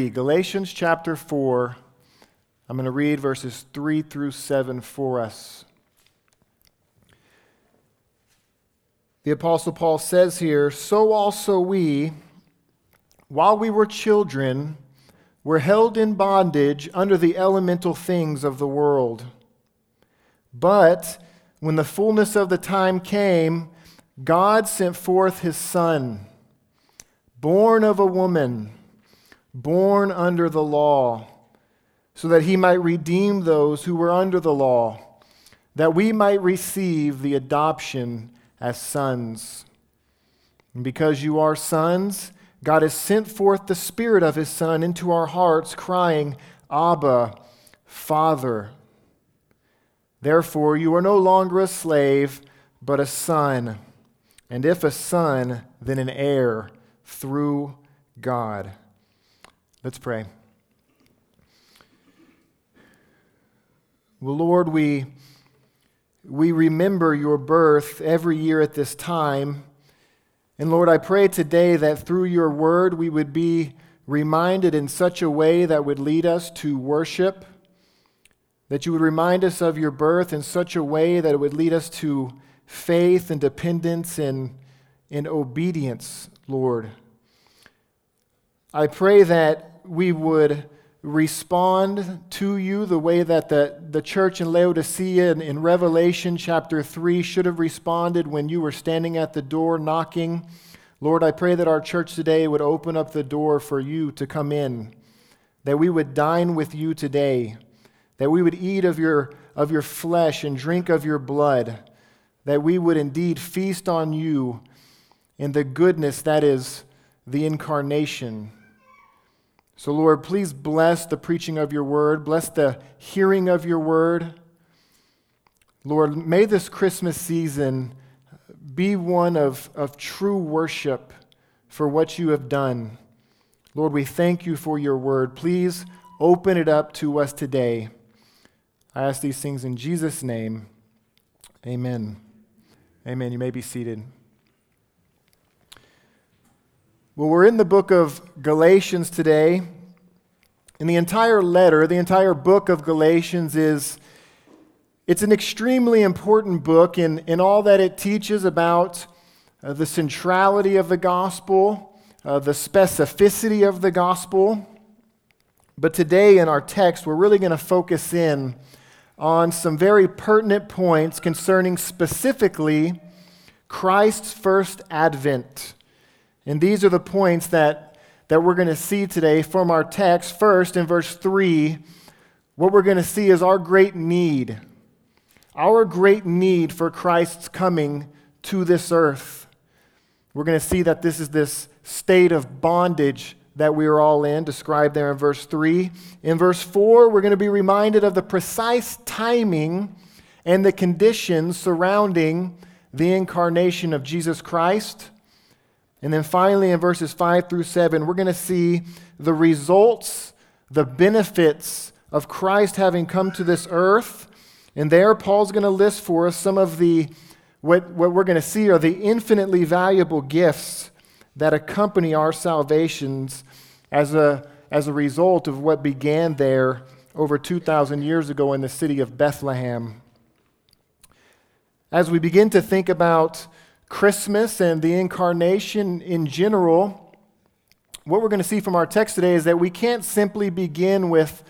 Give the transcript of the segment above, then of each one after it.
Galatians chapter 4. I'm going to read verses 3 through 7 for us. The Apostle Paul says here So also we, while we were children, were held in bondage under the elemental things of the world. But when the fullness of the time came, God sent forth his Son, born of a woman born under the law, so that he might redeem those who were under the law, that we might receive the adoption as sons. And because you are sons, God has sent forth the Spirit of His Son into our hearts, crying, Abba, Father. Therefore, you are no longer a slave, but a son. And if a son, then an heir through God. Let's pray. Well, Lord, we, we remember your birth every year at this time. And Lord, I pray today that through your word we would be reminded in such a way that would lead us to worship, that you would remind us of your birth in such a way that it would lead us to faith and dependence and, and obedience, Lord. I pray that we would respond to you the way that the, the church in Laodicea in, in Revelation chapter 3 should have responded when you were standing at the door knocking. Lord, I pray that our church today would open up the door for you to come in, that we would dine with you today, that we would eat of your, of your flesh and drink of your blood, that we would indeed feast on you in the goodness that is the incarnation. So, Lord, please bless the preaching of your word, bless the hearing of your word. Lord, may this Christmas season be one of, of true worship for what you have done. Lord, we thank you for your word. Please open it up to us today. I ask these things in Jesus' name. Amen. Amen. You may be seated. Well, we're in the book of Galatians today. And the entire letter, the entire book of Galatians is it's an extremely important book in, in all that it teaches about uh, the centrality of the gospel, uh, the specificity of the gospel. But today in our text, we're really going to focus in on some very pertinent points concerning specifically Christ's first advent. And these are the points that, that we're going to see today from our text. First, in verse 3, what we're going to see is our great need. Our great need for Christ's coming to this earth. We're going to see that this is this state of bondage that we are all in, described there in verse 3. In verse 4, we're going to be reminded of the precise timing and the conditions surrounding the incarnation of Jesus Christ. And then finally, in verses 5 through 7, we're going to see the results, the benefits of Christ having come to this earth. And there, Paul's going to list for us some of the, what, what we're going to see are the infinitely valuable gifts that accompany our salvations as a, as a result of what began there over 2,000 years ago in the city of Bethlehem. As we begin to think about Christmas and the incarnation in general, what we're going to see from our text today is that we can't simply begin with,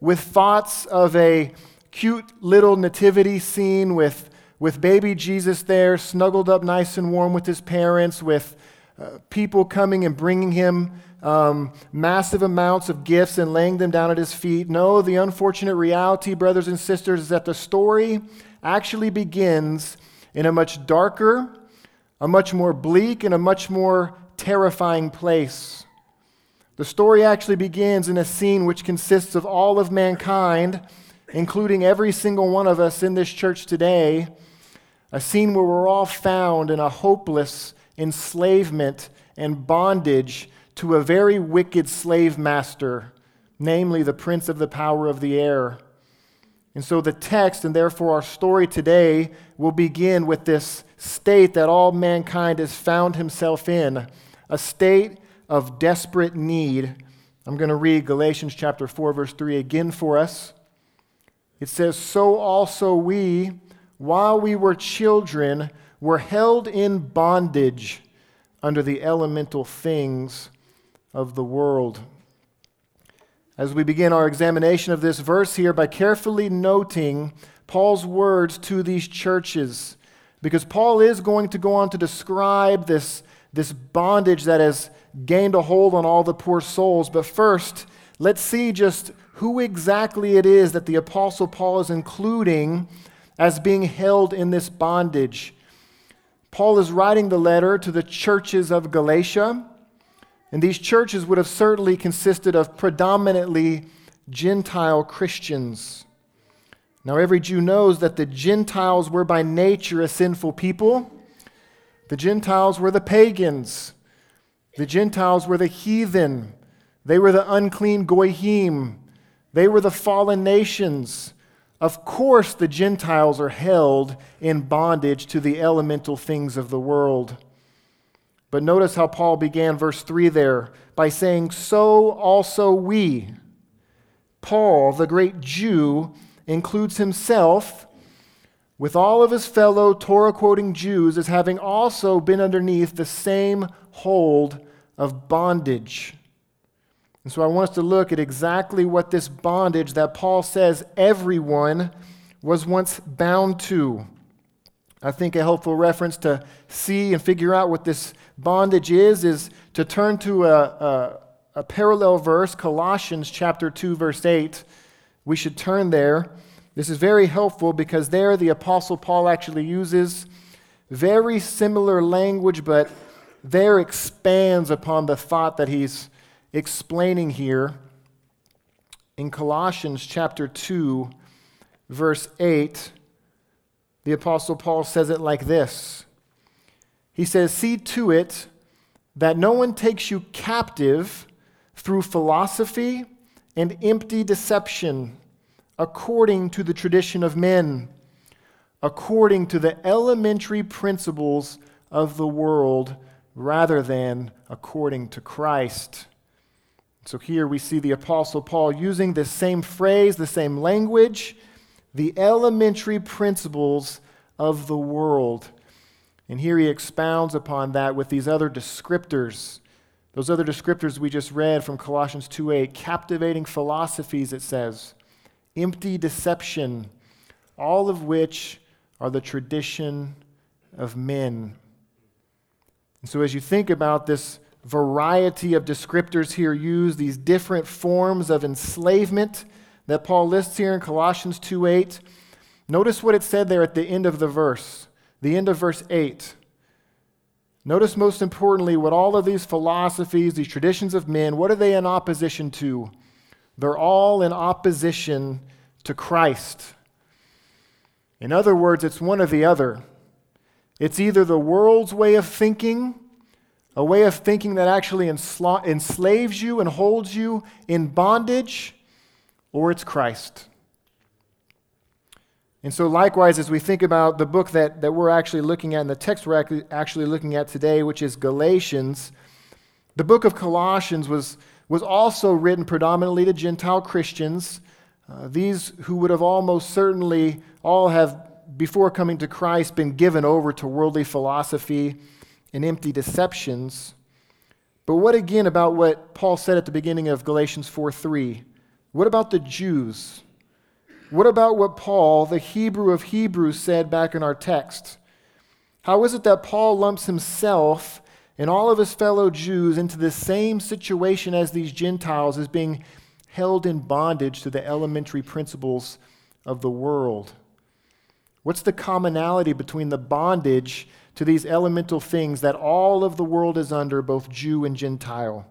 with thoughts of a cute little nativity scene with, with baby Jesus there, snuggled up nice and warm with his parents, with uh, people coming and bringing him um, massive amounts of gifts and laying them down at his feet. No, the unfortunate reality, brothers and sisters, is that the story actually begins in a much darker a much more bleak and a much more terrifying place. The story actually begins in a scene which consists of all of mankind, including every single one of us in this church today, a scene where we're all found in a hopeless enslavement and bondage to a very wicked slave master, namely the prince of the power of the air. And so the text, and therefore our story today, will begin with this state that all mankind has found himself in a state of desperate need I'm going to read Galatians chapter 4 verse 3 again for us. It says, "So also we, while we were children, were held in bondage under the elemental things of the world." As we begin our examination of this verse here by carefully noting Paul's words to these churches, because Paul is going to go on to describe this, this bondage that has gained a hold on all the poor souls. But first, let's see just who exactly it is that the Apostle Paul is including as being held in this bondage. Paul is writing the letter to the churches of Galatia, and these churches would have certainly consisted of predominantly Gentile Christians. Now, every Jew knows that the Gentiles were by nature a sinful people. The Gentiles were the pagans. The Gentiles were the heathen. They were the unclean goyim. They were the fallen nations. Of course, the Gentiles are held in bondage to the elemental things of the world. But notice how Paul began verse 3 there by saying, So also we. Paul, the great Jew, includes himself with all of his fellow Torah quoting Jews as having also been underneath the same hold of bondage. And so I want us to look at exactly what this bondage that Paul says everyone was once bound to. I think a helpful reference to see and figure out what this bondage is is to turn to a, a, a parallel verse, Colossians chapter 2, verse 8. We should turn there. This is very helpful because there the Apostle Paul actually uses very similar language, but there expands upon the thought that he's explaining here. In Colossians chapter 2, verse 8, the Apostle Paul says it like this He says, See to it that no one takes you captive through philosophy and empty deception, according to the tradition of men, according to the elementary principles of the world, rather than according to Christ. So here we see the Apostle Paul using the same phrase, the same language, the elementary principles of the world. And here he expounds upon that with these other descriptors. Those other descriptors we just read from Colossians 2:8, captivating philosophies it says, empty deception, all of which are the tradition of men. And so as you think about this variety of descriptors here used, these different forms of enslavement that Paul lists here in Colossians 2:8, notice what it said there at the end of the verse, the end of verse 8. Notice most importantly what all of these philosophies, these traditions of men, what are they in opposition to? They're all in opposition to Christ. In other words, it's one or the other. It's either the world's way of thinking, a way of thinking that actually ensla- enslaves you and holds you in bondage, or it's Christ. And so, likewise, as we think about the book that, that we're actually looking at, and the text we're actually looking at today, which is Galatians, the book of Colossians was, was also written predominantly to Gentile Christians, uh, these who would have almost certainly all have, before coming to Christ, been given over to worldly philosophy and empty deceptions. But what again about what Paul said at the beginning of Galatians 4 3? What about the Jews? What about what Paul, the Hebrew of Hebrews, said back in our text? How is it that Paul lumps himself and all of his fellow Jews into the same situation as these Gentiles as being held in bondage to the elementary principles of the world? What's the commonality between the bondage to these elemental things that all of the world is under, both Jew and Gentile?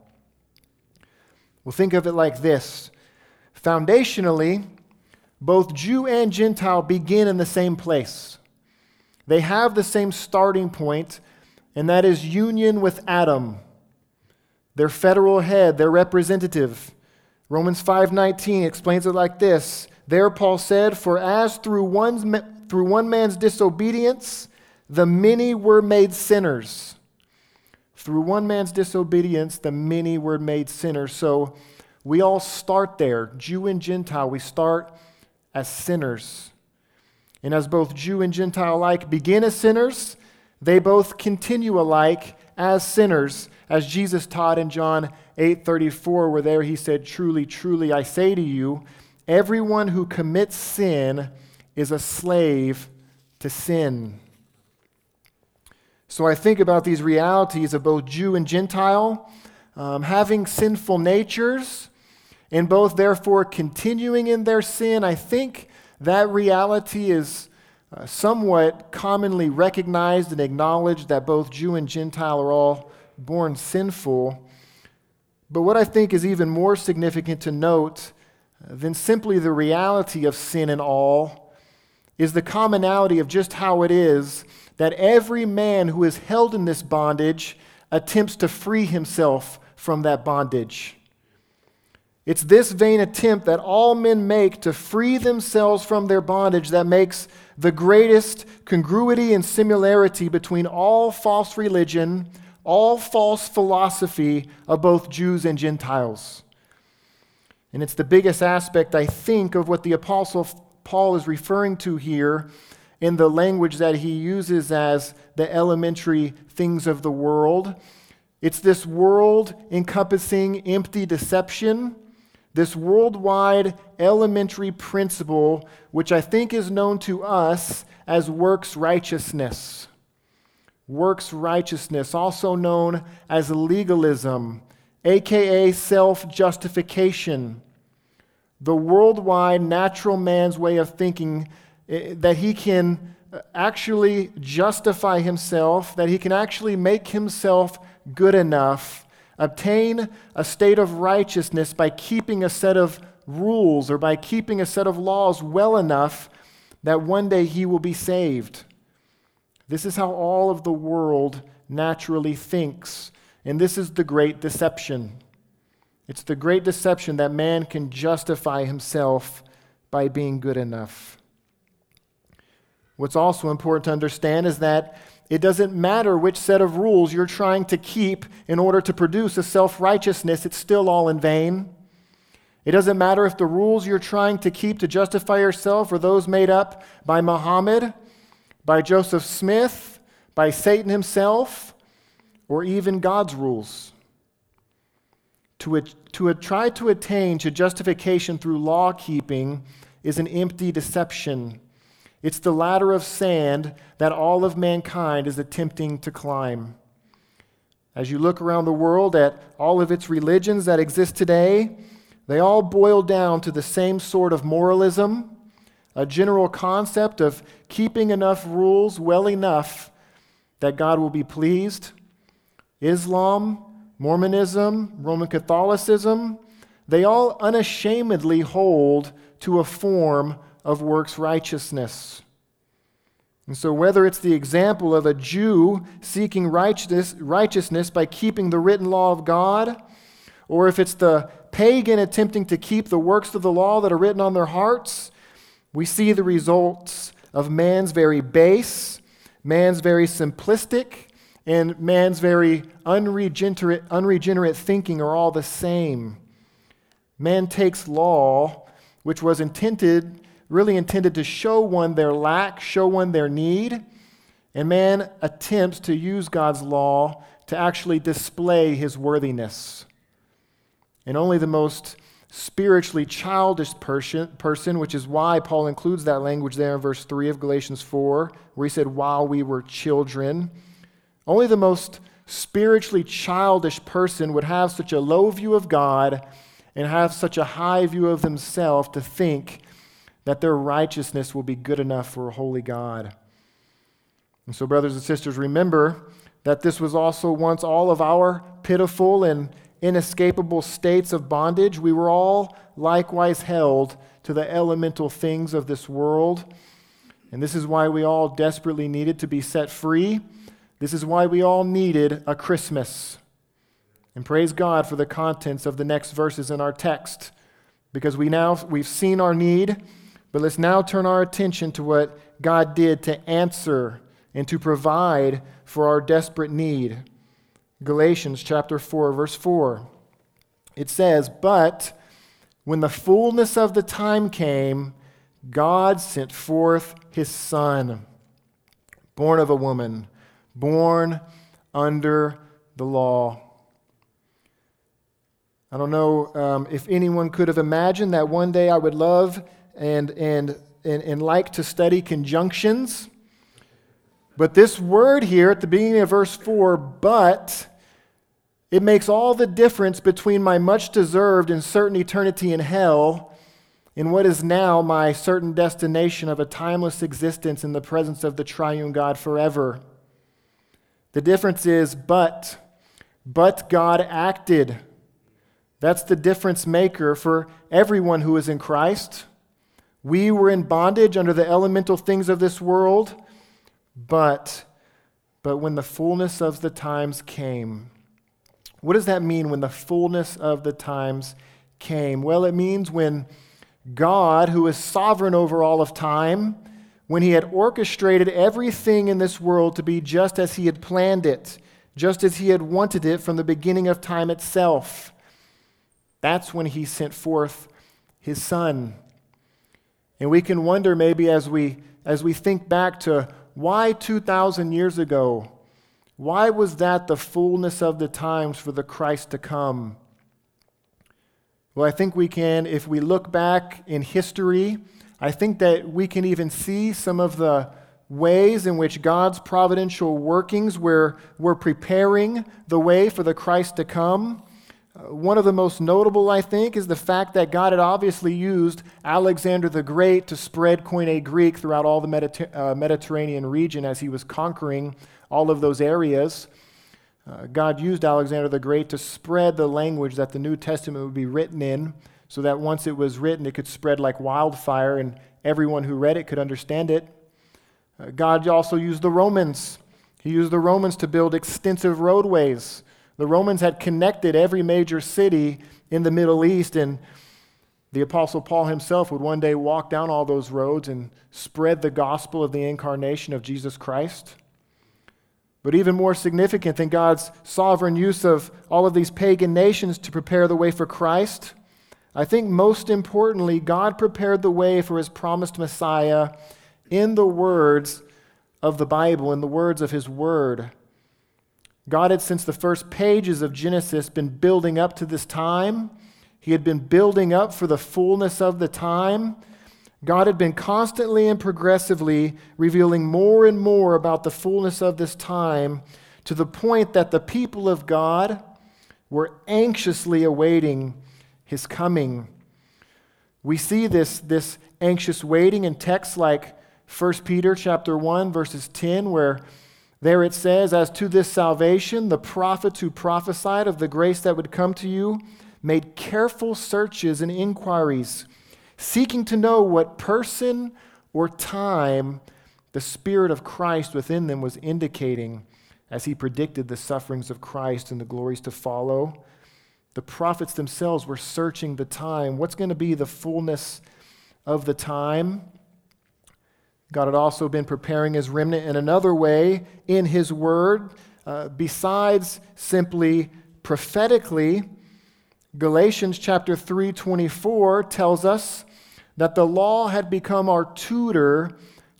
Well, think of it like this Foundationally, both Jew and Gentile begin in the same place. They have the same starting point, and that is union with Adam, their federal head, their representative. Romans 5:19 explains it like this. There Paul said, "For as through one, through one man's disobedience the many were made sinners." Through one man's disobedience the many were made sinners. So we all start there, Jew and Gentile. We start as sinners. And as both Jew and Gentile alike begin as sinners, they both continue alike as sinners, as Jesus taught in John 8:34, where there he said, Truly, truly, I say to you, everyone who commits sin is a slave to sin. So I think about these realities of both Jew and Gentile um, having sinful natures, and both therefore continuing in their sin. I think that reality is uh, somewhat commonly recognized and acknowledged that both Jew and Gentile are all born sinful. But what I think is even more significant to note uh, than simply the reality of sin in all is the commonality of just how it is that every man who is held in this bondage attempts to free himself from that bondage. It's this vain attempt that all men make to free themselves from their bondage that makes the greatest congruity and similarity between all false religion, all false philosophy of both Jews and Gentiles. And it's the biggest aspect, I think, of what the Apostle Paul is referring to here in the language that he uses as the elementary things of the world. It's this world encompassing empty deception, this worldwide elementary principle, which I think is known to us as works righteousness. Works righteousness, also known as legalism, aka self justification. The worldwide natural man's way of thinking Eh, that he can uh, actually justify himself, that he can actually make himself good enough, obtain a state of righteousness by keeping a set of rules or by keeping a set of laws well enough that one day he will be saved. This is how all of the world naturally thinks. And this is the great deception. It's the great deception that man can justify himself by being good enough. What's also important to understand is that it doesn't matter which set of rules you're trying to keep in order to produce a self righteousness, it's still all in vain. It doesn't matter if the rules you're trying to keep to justify yourself are those made up by Muhammad, by Joseph Smith, by Satan himself, or even God's rules. To, to try to attain to justification through law keeping is an empty deception it's the ladder of sand that all of mankind is attempting to climb. As you look around the world at all of its religions that exist today, they all boil down to the same sort of moralism, a general concept of keeping enough rules well enough that God will be pleased. Islam, Mormonism, Roman Catholicism, they all unashamedly hold to a form of works righteousness. And so, whether it's the example of a Jew seeking righteousness, righteousness by keeping the written law of God, or if it's the pagan attempting to keep the works of the law that are written on their hearts, we see the results of man's very base, man's very simplistic, and man's very unregenerate, unregenerate thinking are all the same. Man takes law, which was intended really intended to show one their lack, show one their need. And man attempts to use God's law to actually display his worthiness. And only the most spiritually childish person, person, which is why Paul includes that language there in verse 3 of Galatians 4, where he said, while we were children. Only the most spiritually childish person would have such a low view of God and have such a high view of themselves to think that their righteousness will be good enough for a holy God. And so, brothers and sisters, remember that this was also once all of our pitiful and inescapable states of bondage. We were all likewise held to the elemental things of this world. And this is why we all desperately needed to be set free. This is why we all needed a Christmas. And praise God for the contents of the next verses in our text because we now we've seen our need but let's now turn our attention to what God did to answer and to provide for our desperate need. Galatians chapter 4 verse 4. It says, But when the fullness of the time came, God sent forth his Son, born of a woman, born under the law. I don't know um, if anyone could have imagined that one day I would love and, and, and, and like to study conjunctions. But this word here at the beginning of verse 4, but, it makes all the difference between my much deserved and certain eternity in hell and what is now my certain destination of a timeless existence in the presence of the triune God forever. The difference is, but, but God acted. That's the difference maker for everyone who is in Christ. We were in bondage under the elemental things of this world, but, but when the fullness of the times came, what does that mean when the fullness of the times came? Well, it means when God, who is sovereign over all of time, when he had orchestrated everything in this world to be just as he had planned it, just as he had wanted it from the beginning of time itself, that's when he sent forth his son. And we can wonder maybe as we as we think back to why 2000 years ago why was that the fullness of the times for the Christ to come? Well, I think we can, if we look back in history, I think that we can even see some of the ways in which God's providential workings were, were preparing the way for the Christ to come. One of the most notable, I think, is the fact that God had obviously used Alexander the Great to spread Koine Greek throughout all the Mediter- uh, Mediterranean region as he was conquering all of those areas. Uh, God used Alexander the Great to spread the language that the New Testament would be written in, so that once it was written, it could spread like wildfire and everyone who read it could understand it. Uh, God also used the Romans. He used the Romans to build extensive roadways. The Romans had connected every major city in the Middle East, and the Apostle Paul himself would one day walk down all those roads and spread the gospel of the incarnation of Jesus Christ. But even more significant than God's sovereign use of all of these pagan nations to prepare the way for Christ, I think most importantly, God prepared the way for his promised Messiah in the words of the Bible, in the words of his word. God had, since the first pages of Genesis, been building up to this time. He had been building up for the fullness of the time. God had been constantly and progressively revealing more and more about the fullness of this time to the point that the people of God were anxiously awaiting his coming. We see this, this anxious waiting in texts like 1 Peter chapter 1 verses 10 where there it says as to this salvation the prophets who prophesied of the grace that would come to you made careful searches and inquiries seeking to know what person or time the Spirit of Christ within them was indicating as he predicted the sufferings of Christ and the glories to follow. The prophets themselves were searching the time. What's going to be the fullness of the time? God had also been preparing his remnant in another way in his word, uh, besides simply prophetically. Galatians chapter 3:24 tells us that the law had become our tutor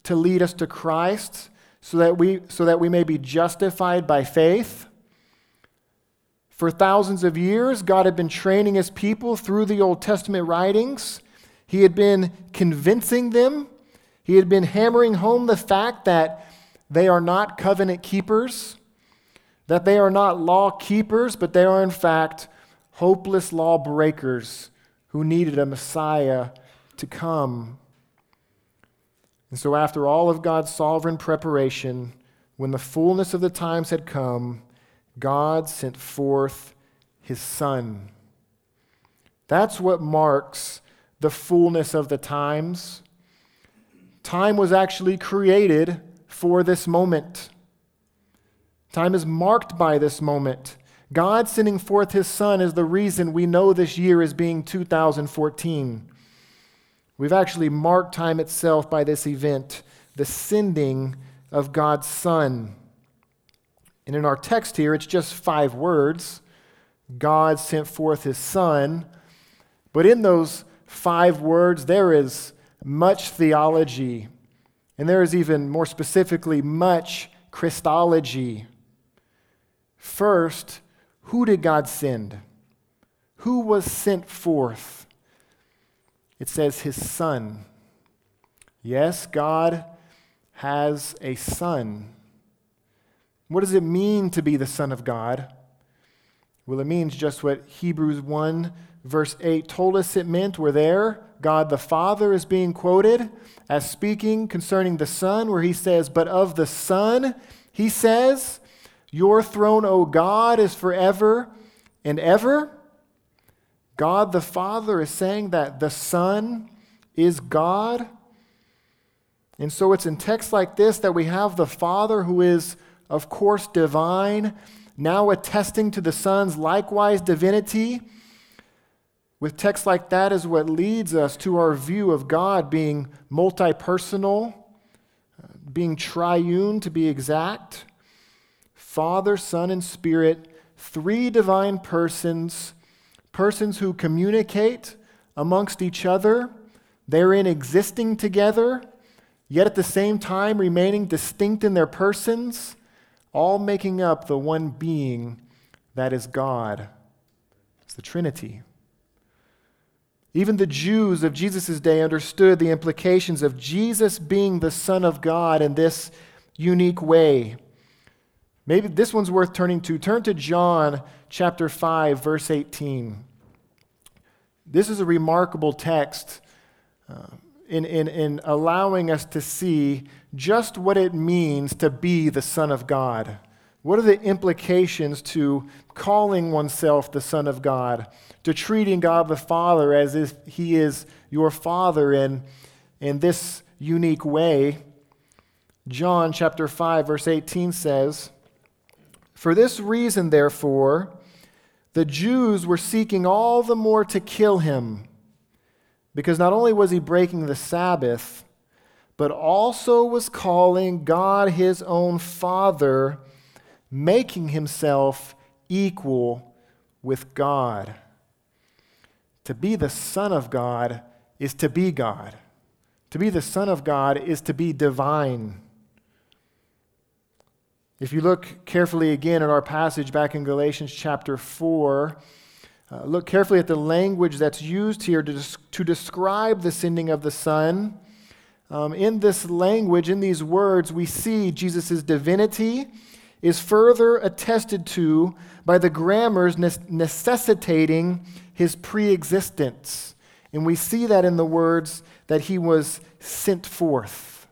to lead us to Christ so that we, so that we may be justified by faith. For thousands of years, God had been training his people through the Old Testament writings. He had been convincing them, he had been hammering home the fact that they are not covenant keepers, that they are not law keepers, but they are, in fact, hopeless law breakers who needed a Messiah to come. And so, after all of God's sovereign preparation, when the fullness of the times had come, God sent forth his Son. That's what marks the fullness of the times. Time was actually created for this moment. Time is marked by this moment. God sending forth his Son is the reason we know this year is being 2014. We've actually marked time itself by this event, the sending of God's Son. And in our text here, it's just five words. God sent forth his Son. But in those five words, there is much theology, and there is even more specifically much Christology. First, who did God send? Who was sent forth? It says his Son. Yes, God has a Son. What does it mean to be the Son of God? Well, it means just what Hebrews 1, verse 8 told us it meant. We're there. God the Father is being quoted as speaking concerning the Son, where he says, But of the Son, he says, Your throne, O God, is forever and ever. God the Father is saying that the Son is God. And so it's in texts like this that we have the Father who is of course, divine, now attesting to the Son's likewise divinity. With texts like that is what leads us to our view of God being multi personal, uh, being triune to be exact. Father, Son, and Spirit, three divine persons, persons who communicate amongst each other, therein existing together, yet at the same time remaining distinct in their persons all making up the one being that is God. It's the Trinity. Even the Jews of Jesus' day understood the implications of Jesus being the Son of God in this unique way. Maybe this one's worth turning to. Turn to John chapter 5, verse 18. This is a remarkable text uh, in, in, in allowing us to see just what it means to be the Son of God. What are the implications to calling oneself the Son of God, to treating God the Father as if He is your Father in, in this unique way? John chapter 5, verse 18 says, For this reason, therefore, the Jews were seeking all the more to kill him, because not only was he breaking the Sabbath, but also was calling God his own Father, making himself equal with God. To be the Son of God is to be God. To be the Son of God is to be divine. If you look carefully again at our passage back in Galatians chapter 4, uh, look carefully at the language that's used here to, des- to describe the sending of the Son. Um, in this language, in these words, we see Jesus' divinity is further attested to by the grammars necessitating his pre existence. And we see that in the words that he was sent forth.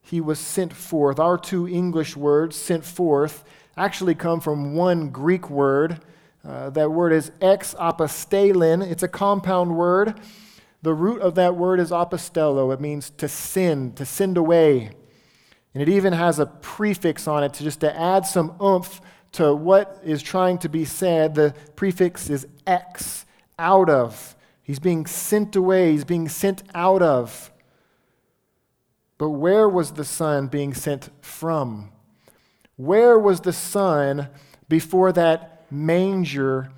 He was sent forth. Our two English words, sent forth, actually come from one Greek word. Uh, that word is ex apostellin. It's a compound word the root of that word is apostello. It means to send, to send away. And it even has a prefix on it to just to add some oomph to what is trying to be said. The prefix is ex, out of. He's being sent away, he's being sent out of. But where was the Son being sent from? Where was the Son before that manger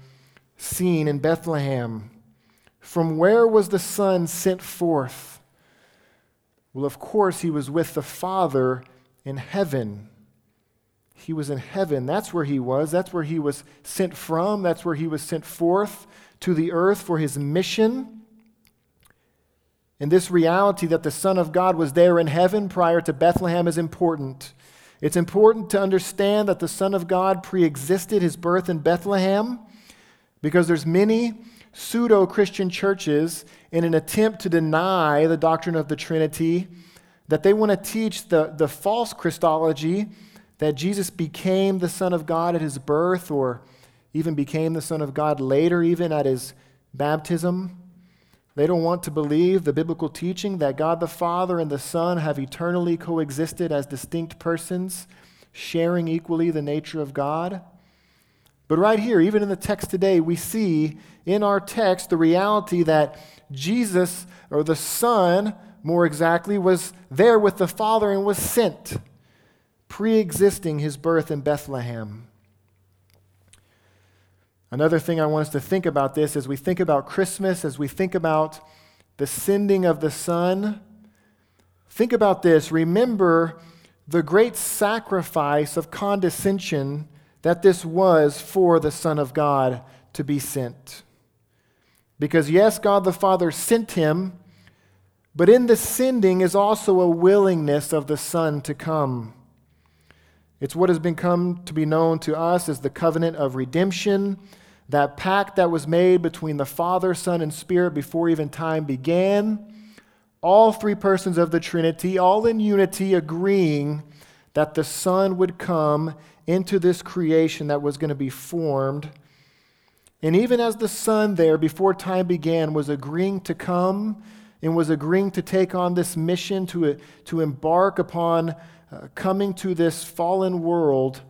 scene in Bethlehem? From where was the Son sent forth? Well, of course, he was with the Father in heaven. He was in heaven. That's where he was. That's where he was sent from. That's where he was sent forth to the earth for his mission. And this reality that the Son of God was there in heaven prior to Bethlehem is important. It's important to understand that the Son of God pre-existed his birth in Bethlehem because there's many pseudo Christian churches in an attempt to deny the doctrine of the Trinity, that they want to teach the, the false Christology that Jesus became the Son of God at his birth or even became the Son of God later, even at his baptism. They don't want to believe the biblical teaching that God the Father and the Son have eternally coexisted as distinct persons, sharing equally the nature of God. But right here, even in the text today, we see in our text the reality that Jesus, or the Son, more exactly, was there with the Father and was sent, pre existing his birth in Bethlehem. Another thing I want us to think about this as we think about Christmas, as we think about the sending of the Son, think about this. Remember the great sacrifice of condescension that this was for the Son of God to be sent. Because, yes, God the Father sent him, but in the sending is also a willingness of the Son to come. It's what has become to be known to us as the covenant of redemption, that pact that was made between the Father, Son, and Spirit before even time began. All three persons of the Trinity, all in unity, agreeing that the Son would come into this creation that was going to be formed. And even as the Son there, before time began, was agreeing to come and was agreeing to take on this mission to, to embark upon uh, coming to this fallen world,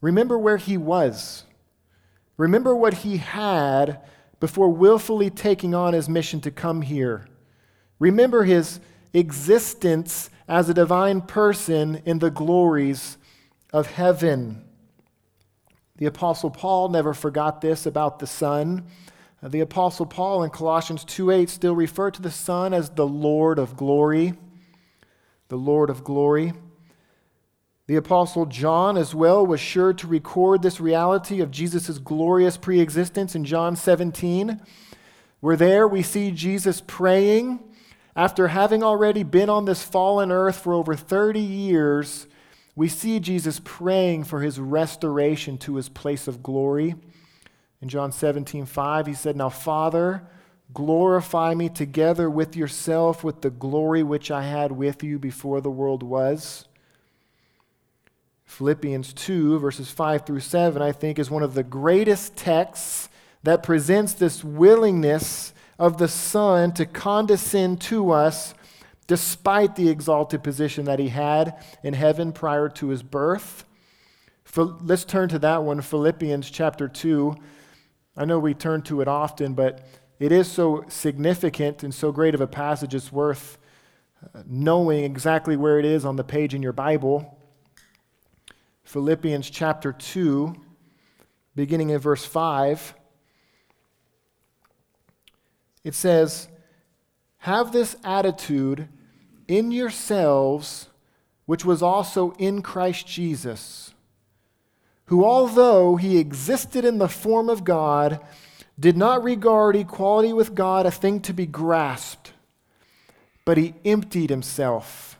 remember where he was. Remember what he had before willfully taking on his mission to come here. Remember his existence as a divine person in the glories of heaven. The Apostle Paul never forgot this about the Son. The Apostle Paul in Colossians 2 8 still referred to the Son as the Lord of glory the Lord of glory. The Apostle John, as well, was sure to record this reality of Jesus' glorious preexistence in John 17, where there we see Jesus praying after having already been on this fallen earth for over 30 years. We see Jesus praying for his restoration to his place of glory. In John 17, 5, he said, Now, Father, Glorify me together with yourself with the glory which I had with you before the world was. Philippians 2, verses 5 through 7, I think, is one of the greatest texts that presents this willingness of the Son to condescend to us despite the exalted position that he had in heaven prior to his birth. Let's turn to that one, Philippians chapter 2. I know we turn to it often, but it is so significant and so great of a passage, it's worth uh, knowing exactly where it is on the page in your Bible. Philippians chapter 2, beginning in verse 5. It says, Have this attitude in yourselves, which was also in Christ Jesus, who, although he existed in the form of God, did not regard equality with God a thing to be grasped, but he emptied himself,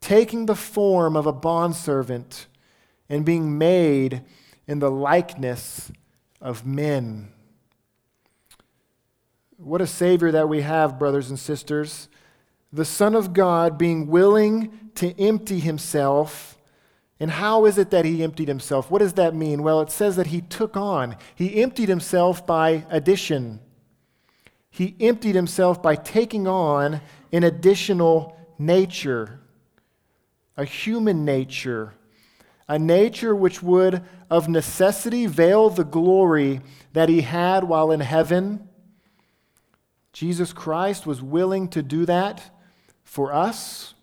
taking the form of a bondservant and being made in the likeness of men. What a Savior that we have, brothers and sisters. The Son of God being willing to empty himself and how is it that he emptied himself? What does that mean? Well, it says that he took on. He emptied himself by addition. He emptied himself by taking on an additional nature, a human nature, a nature which would of necessity veil the glory that he had while in heaven. Jesus Christ was willing to do that for us.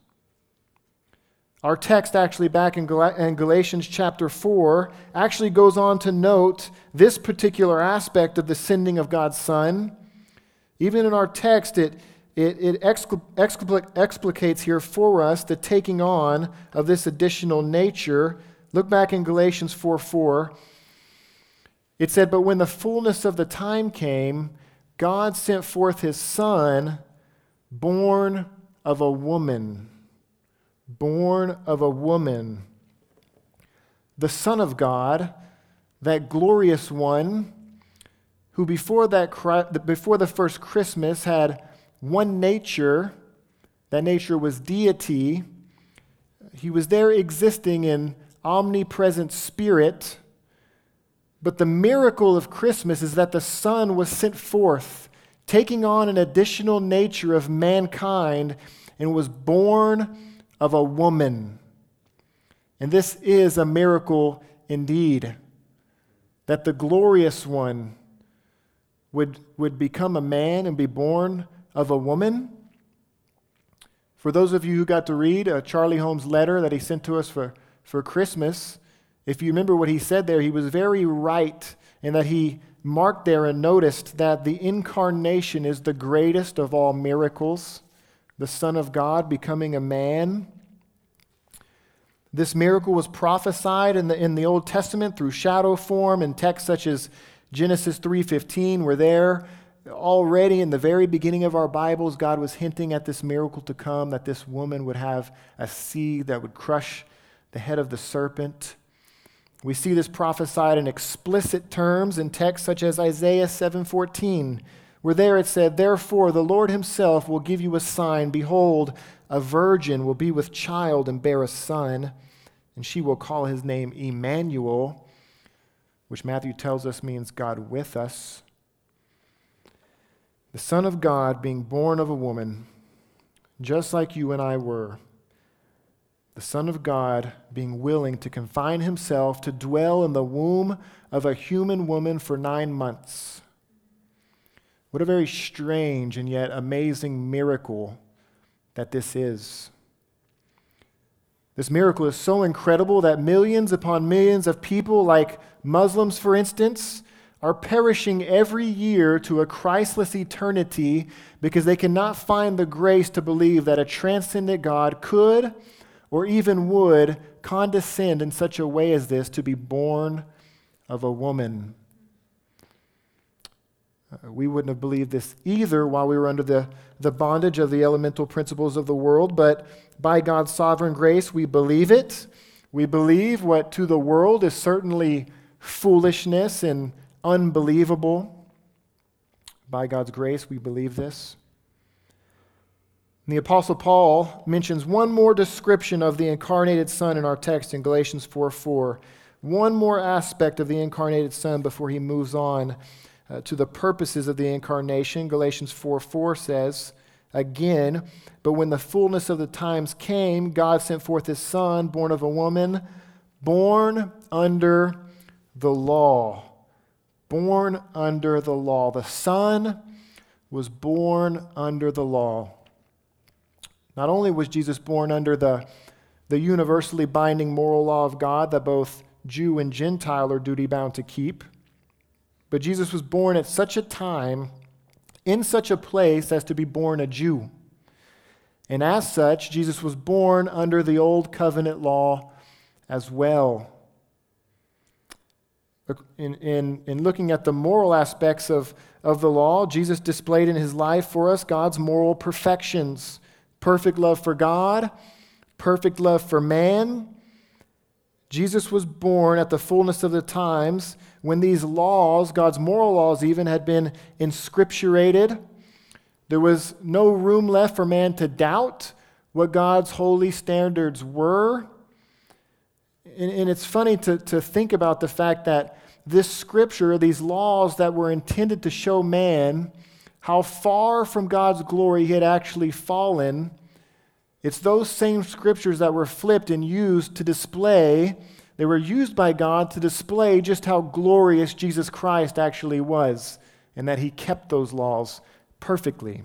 Our text, actually, back in, Gal- in, Galatians chapter 4, actually goes on to note this particular aspect of the sending of God's Son. Even in our text, it, it, it explicates here for us the taking on of this additional nature. Look back in Galatians 4 4. It said, But when the fullness of the time came, God sent forth his Son, born of a woman born of a woman, the Son of God, that glorious one, who before, that, before the first Christmas had one nature, that nature was deity. He was there existing in omnipresent spirit. But the miracle of Christmas is that the Son was sent forth, taking on an additional nature of mankind, and was born of a woman. And this is a miracle indeed that the glorious one would, would become a man and be born of a woman. For those of you who got to read uh, Charlie Holmes' letter that he sent to us for, for Christmas, if you remember what he said there, he was very right in that he marked there and noticed that the incarnation is the greatest of all miracles, the Son of God becoming a man. This miracle was prophesied in the, in the Old Testament through shadow form and texts such as Genesis 3:15 were there. Already in the very beginning of our Bibles God was hinting at this miracle to come that this woman would have a seed that would crush the head of the serpent. We see this prophesied in explicit terms in texts such as Isaiah 7:14, where there it said, "Therefore the Lord himself will give you a sign: behold, a virgin will be with child and bear a son, and she will call his name Emmanuel." Which Matthew tells us means God with us. The Son of God being born of a woman, just like you and I were the Son of God being willing to confine himself to dwell in the womb of a human woman for nine months. What a very strange and yet amazing miracle that this is. This miracle is so incredible that millions upon millions of people, like Muslims, for instance, are perishing every year to a Christless eternity because they cannot find the grace to believe that a transcendent God could or even would condescend in such a way as this to be born of a woman. Uh, we wouldn't have believed this either while we were under the, the bondage of the elemental principles of the world, but by God's sovereign grace, we believe it. We believe what to the world is certainly foolishness and unbelievable. By God's grace, we believe this. The Apostle Paul mentions one more description of the incarnated Son in our text in Galatians 4 4. One more aspect of the incarnated Son before he moves on uh, to the purposes of the incarnation. Galatians 4 4 says, Again, but when the fullness of the times came, God sent forth his Son, born of a woman, born under the law. Born under the law. The Son was born under the law. Not only was Jesus born under the, the universally binding moral law of God that both Jew and Gentile are duty bound to keep, but Jesus was born at such a time, in such a place as to be born a Jew. And as such, Jesus was born under the old covenant law as well. In, in, in looking at the moral aspects of, of the law, Jesus displayed in his life for us God's moral perfections perfect love for God, perfect love for man. Jesus was born at the fullness of the times when these laws, God's moral laws even, had been inscripturated. There was no room left for man to doubt what God's holy standards were. And, and it's funny to, to think about the fact that this scripture, these laws that were intended to show man how far from God's glory he had actually fallen. It's those same scriptures that were flipped and used to display, they were used by God to display just how glorious Jesus Christ actually was and that he kept those laws perfectly.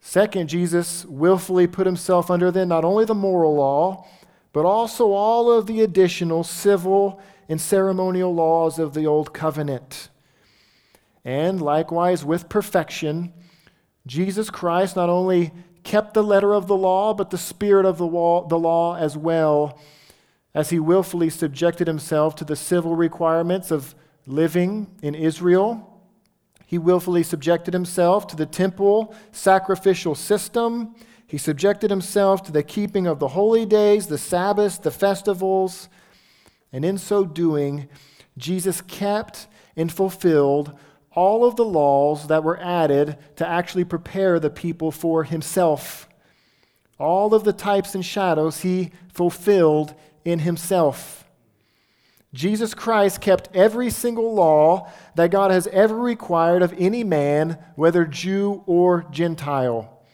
Second, Jesus willfully put himself under then not only the moral law, but also all of the additional civil and ceremonial laws of the Old Covenant. And likewise, with perfection, Jesus Christ not only kept the letter of the law, but the spirit of the law, the law as well, as he willfully subjected himself to the civil requirements of living in Israel. He willfully subjected himself to the temple sacrificial system. He subjected himself to the keeping of the holy days, the Sabbaths, the festivals. And in so doing, Jesus kept and fulfilled all of the laws that were added to actually prepare the people for himself. All of the types and shadows he fulfilled in himself. Jesus Christ kept every single law that God has ever required of any man, whether Jew or Gentile.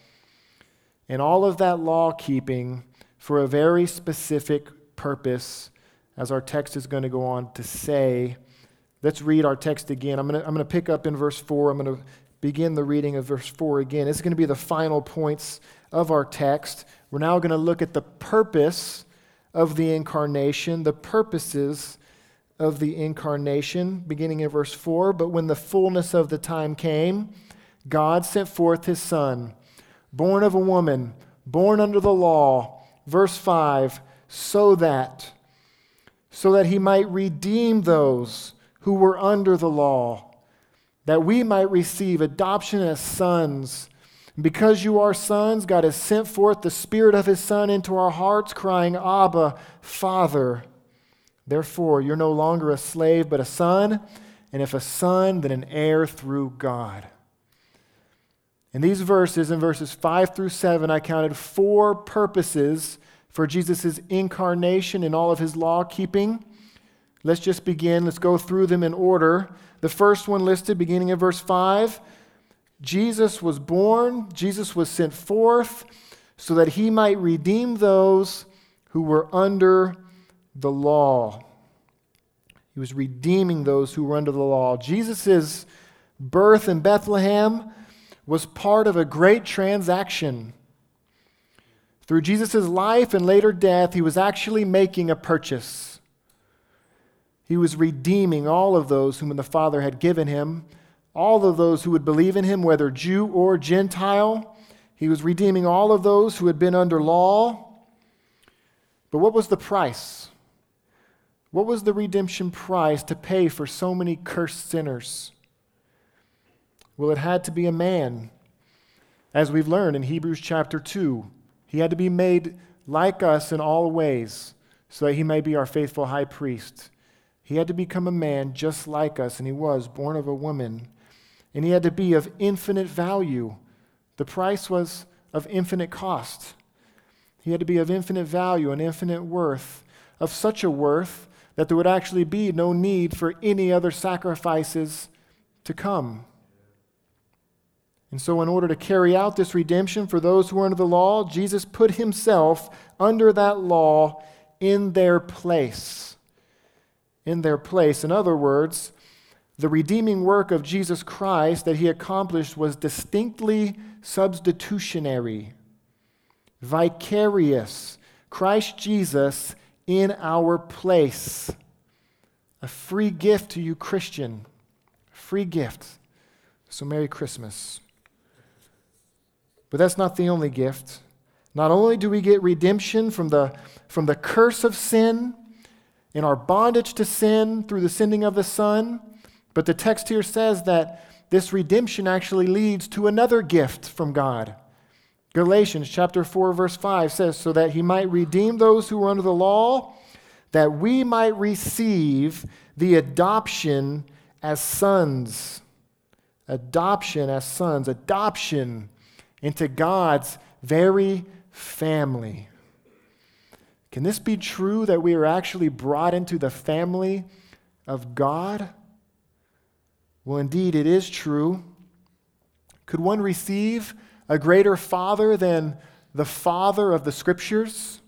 And all of that law keeping for a very specific purpose, as our text is going to go on to say. Let's read our text again. I'm going to, I'm to pick up in verse 4. I'm going to begin the reading of verse 4 again. It's going to be the final points of our text. We're now going to look at the purpose of the incarnation, the purposes of the incarnation, beginning in verse 4. But when the fullness of the time came, God sent forth his Son, born of a woman, born under the law. Verse 5 so that, so that he might redeem those who were under the law, that we might receive adoption as sons. Because you are sons, God has sent forth the Spirit of His Son into our hearts, crying, Abba, Father. Therefore, you're no longer a slave, but a son, and if a son, then an heir through God. In these verses, in verses 5 through 7, I counted four purposes for Jesus' incarnation and all of his law keeping. Let's just begin. Let's go through them in order. The first one listed, beginning in verse 5 Jesus was born, Jesus was sent forth so that he might redeem those who were under the law. He was redeeming those who were under the law. Jesus' birth in Bethlehem was part of a great transaction. Through Jesus' life and later death, he was actually making a purchase. He was redeeming all of those whom the Father had given him all of those who would believe in him, whether Jew or Gentile. He was redeeming all of those who had been under law. But what was the price? What was the redemption price to pay for so many cursed sinners? Well, it had to be a man. As we've learned in Hebrews chapter 2, he had to be made like us in all ways so that he may be our faithful high priest. He had to become a man just like us, and he was born of a woman and he had to be of infinite value. The price was of infinite cost. He had to be of infinite value and infinite worth, of such a worth that there would actually be no need for any other sacrifices to come. And so, in order to carry out this redemption for those who are under the law, Jesus put himself under that law in their place. In their place. In other words, the redeeming work of Jesus Christ that he accomplished was distinctly substitutionary, vicarious. Christ Jesus in our place. A free gift to you, Christian. Free gift. So, Merry Christmas. But that's not the only gift. Not only do we get redemption from the, from the curse of sin, in our bondage to sin through the sending of the Son, but the text here says that this redemption actually leads to another gift from God. Galatians chapter 4 verse 5 says so that he might redeem those who were under the law that we might receive the adoption as sons. Adoption as sons, adoption into God's very family. Can this be true that we are actually brought into the family of God? Well, indeed, it is true. Could one receive a greater father than the father of the scriptures?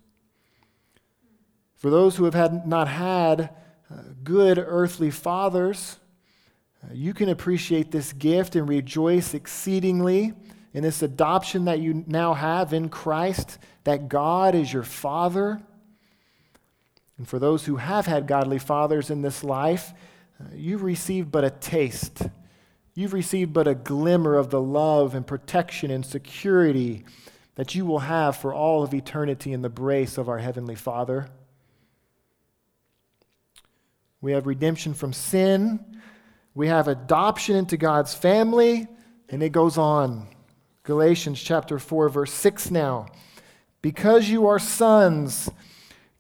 For those who have had, not had uh, good earthly fathers, uh, you can appreciate this gift and rejoice exceedingly in this adoption that you now have in Christ, that God is your Father. And for those who have had godly fathers in this life, uh, You've received but a taste. You've received but a glimmer of the love and protection and security that you will have for all of eternity in the brace of our Heavenly Father. We have redemption from sin. We have adoption into God's family. And it goes on. Galatians chapter 4, verse 6 now. Because you are sons,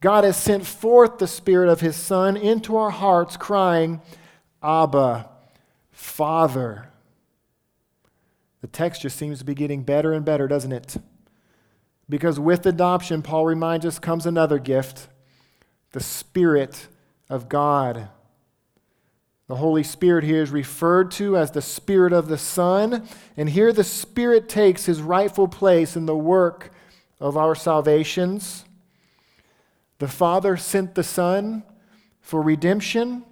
God has sent forth the Spirit of His Son into our hearts, crying, Abba, Father. The text just seems to be getting better and better, doesn't it? Because with adoption, Paul reminds us, comes another gift the Spirit of God. The Holy Spirit here is referred to as the Spirit of the Son. And here the Spirit takes his rightful place in the work of our salvations. The Father sent the Son for redemption.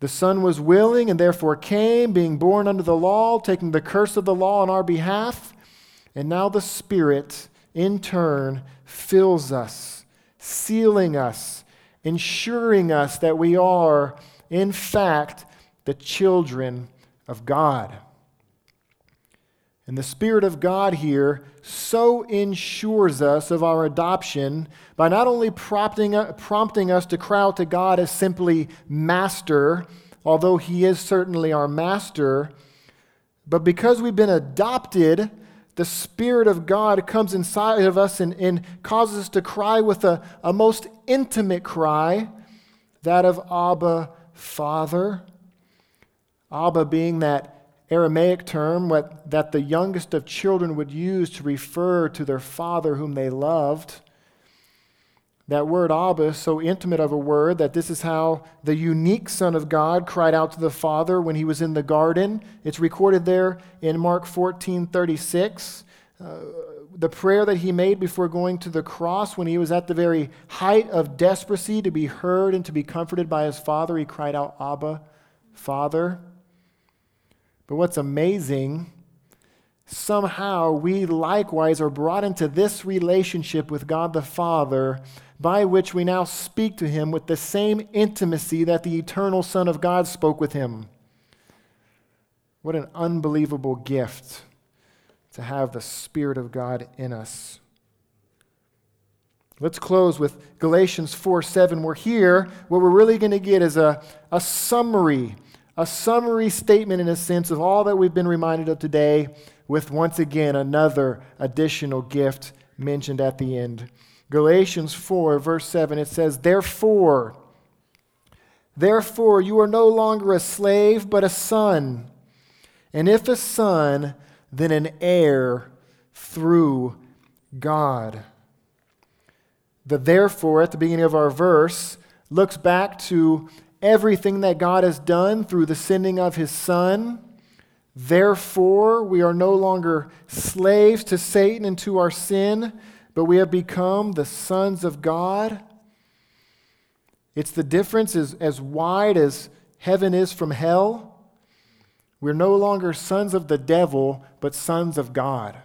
The Son was willing and therefore came, being born under the law, taking the curse of the law on our behalf. And now the Spirit, in turn, fills us, sealing us, ensuring us that we are, in fact, the children of God. And the Spirit of God here so ensures us of our adoption by not only prompting, uh, prompting us to cry out to God as simply Master, although He is certainly our Master, but because we've been adopted, the Spirit of God comes inside of us and, and causes us to cry with a, a most intimate cry, that of Abba, Father. Abba being that Aramaic term what, that the youngest of children would use to refer to their father whom they loved. That word Abba is so intimate of a word that this is how the unique Son of God cried out to the Father when he was in the garden. It's recorded there in Mark 14 36. Uh, the prayer that he made before going to the cross when he was at the very height of desperacy to be heard and to be comforted by his Father, he cried out, Abba, Father. But what's amazing, somehow we likewise are brought into this relationship with God the Father by which we now speak to him with the same intimacy that the eternal Son of God spoke with him. What an unbelievable gift to have the Spirit of God in us. Let's close with Galatians 4 7. We're here. What we're really going to get is a, a summary a summary statement, in a sense, of all that we've been reminded of today, with once again another additional gift mentioned at the end. Galatians 4, verse 7, it says, Therefore, therefore, you are no longer a slave, but a son. And if a son, then an heir through God. The therefore at the beginning of our verse looks back to everything that God has done through the sending of his Son. Therefore, we are no longer slaves to Satan and to our sin, but we have become the sons of God. It's the difference is as wide as heaven is from hell. We're no longer sons of the devil, but sons of God.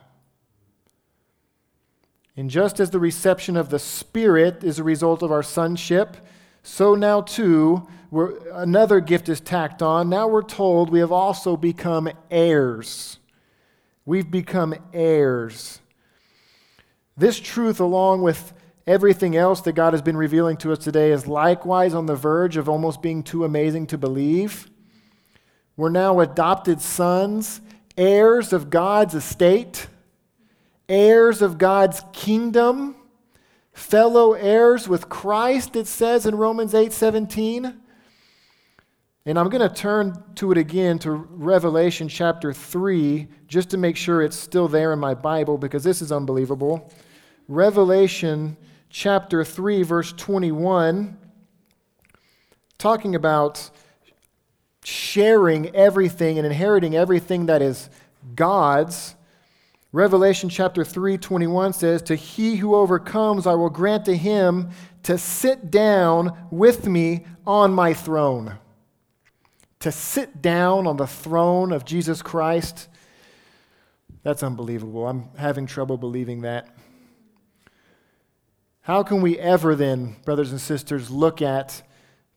And just as the reception of the Spirit is a result of our sonship, so now too, another gift is tacked on. Now we're told we have also become heirs. We've become heirs. This truth, along with everything else that God has been revealing to us today, is likewise on the verge of almost being too amazing to believe. We're now adopted sons, heirs of God's estate, heirs of God's kingdom fellow heirs with Christ, it says in Romans 8 17. And I'm going to turn to it again to Revelation chapter 3 just to make sure it's still there in my Bible because this is unbelievable. Revelation chapter 3, verse 21, talking about sharing everything and inheriting everything that is God's. Revelation chapter 3, 21 says, To he who overcomes, I will grant to him to sit down with me on my throne. To sit down on the throne of Jesus Christ. That's unbelievable. I'm having trouble believing that. How can we ever then, brothers and sisters, look at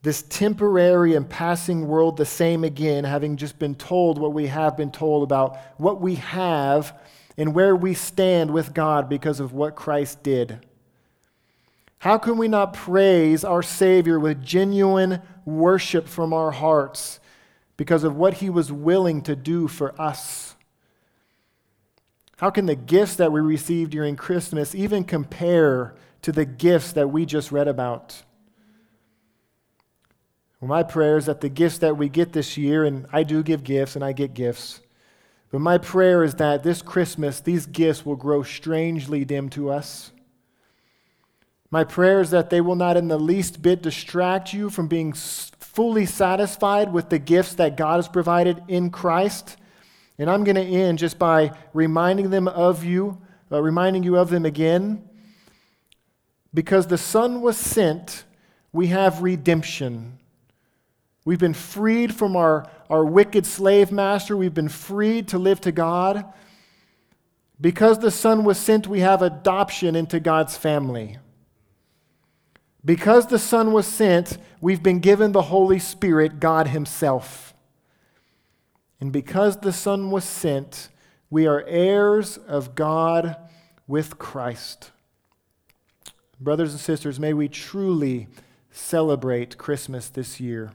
this temporary and passing world the same again, having just been told what we have been told about what we have and where we stand with God because of what Christ did. How can we not praise our Savior with genuine worship from our hearts because of what He was willing to do for us? How can the gifts that we received during Christmas even compare to the gifts that we just read about? Well, my prayer is that the gifts that we get this year, and I do give gifts and I get gifts, but my prayer is that this Christmas, these gifts will grow strangely dim to us. My prayer is that they will not in the least bit distract you from being fully satisfied with the gifts that God has provided in Christ. And I'm going to end just by reminding them of you, uh, reminding you of them again. Because the Son was sent, we have redemption. We've been freed from our, our wicked slave master. We've been freed to live to God. Because the Son was sent, we have adoption into God's family. Because the Son was sent, we've been given the Holy Spirit, God Himself. And because the Son was sent, we are heirs of God with Christ. Brothers and sisters, may we truly celebrate Christmas this year.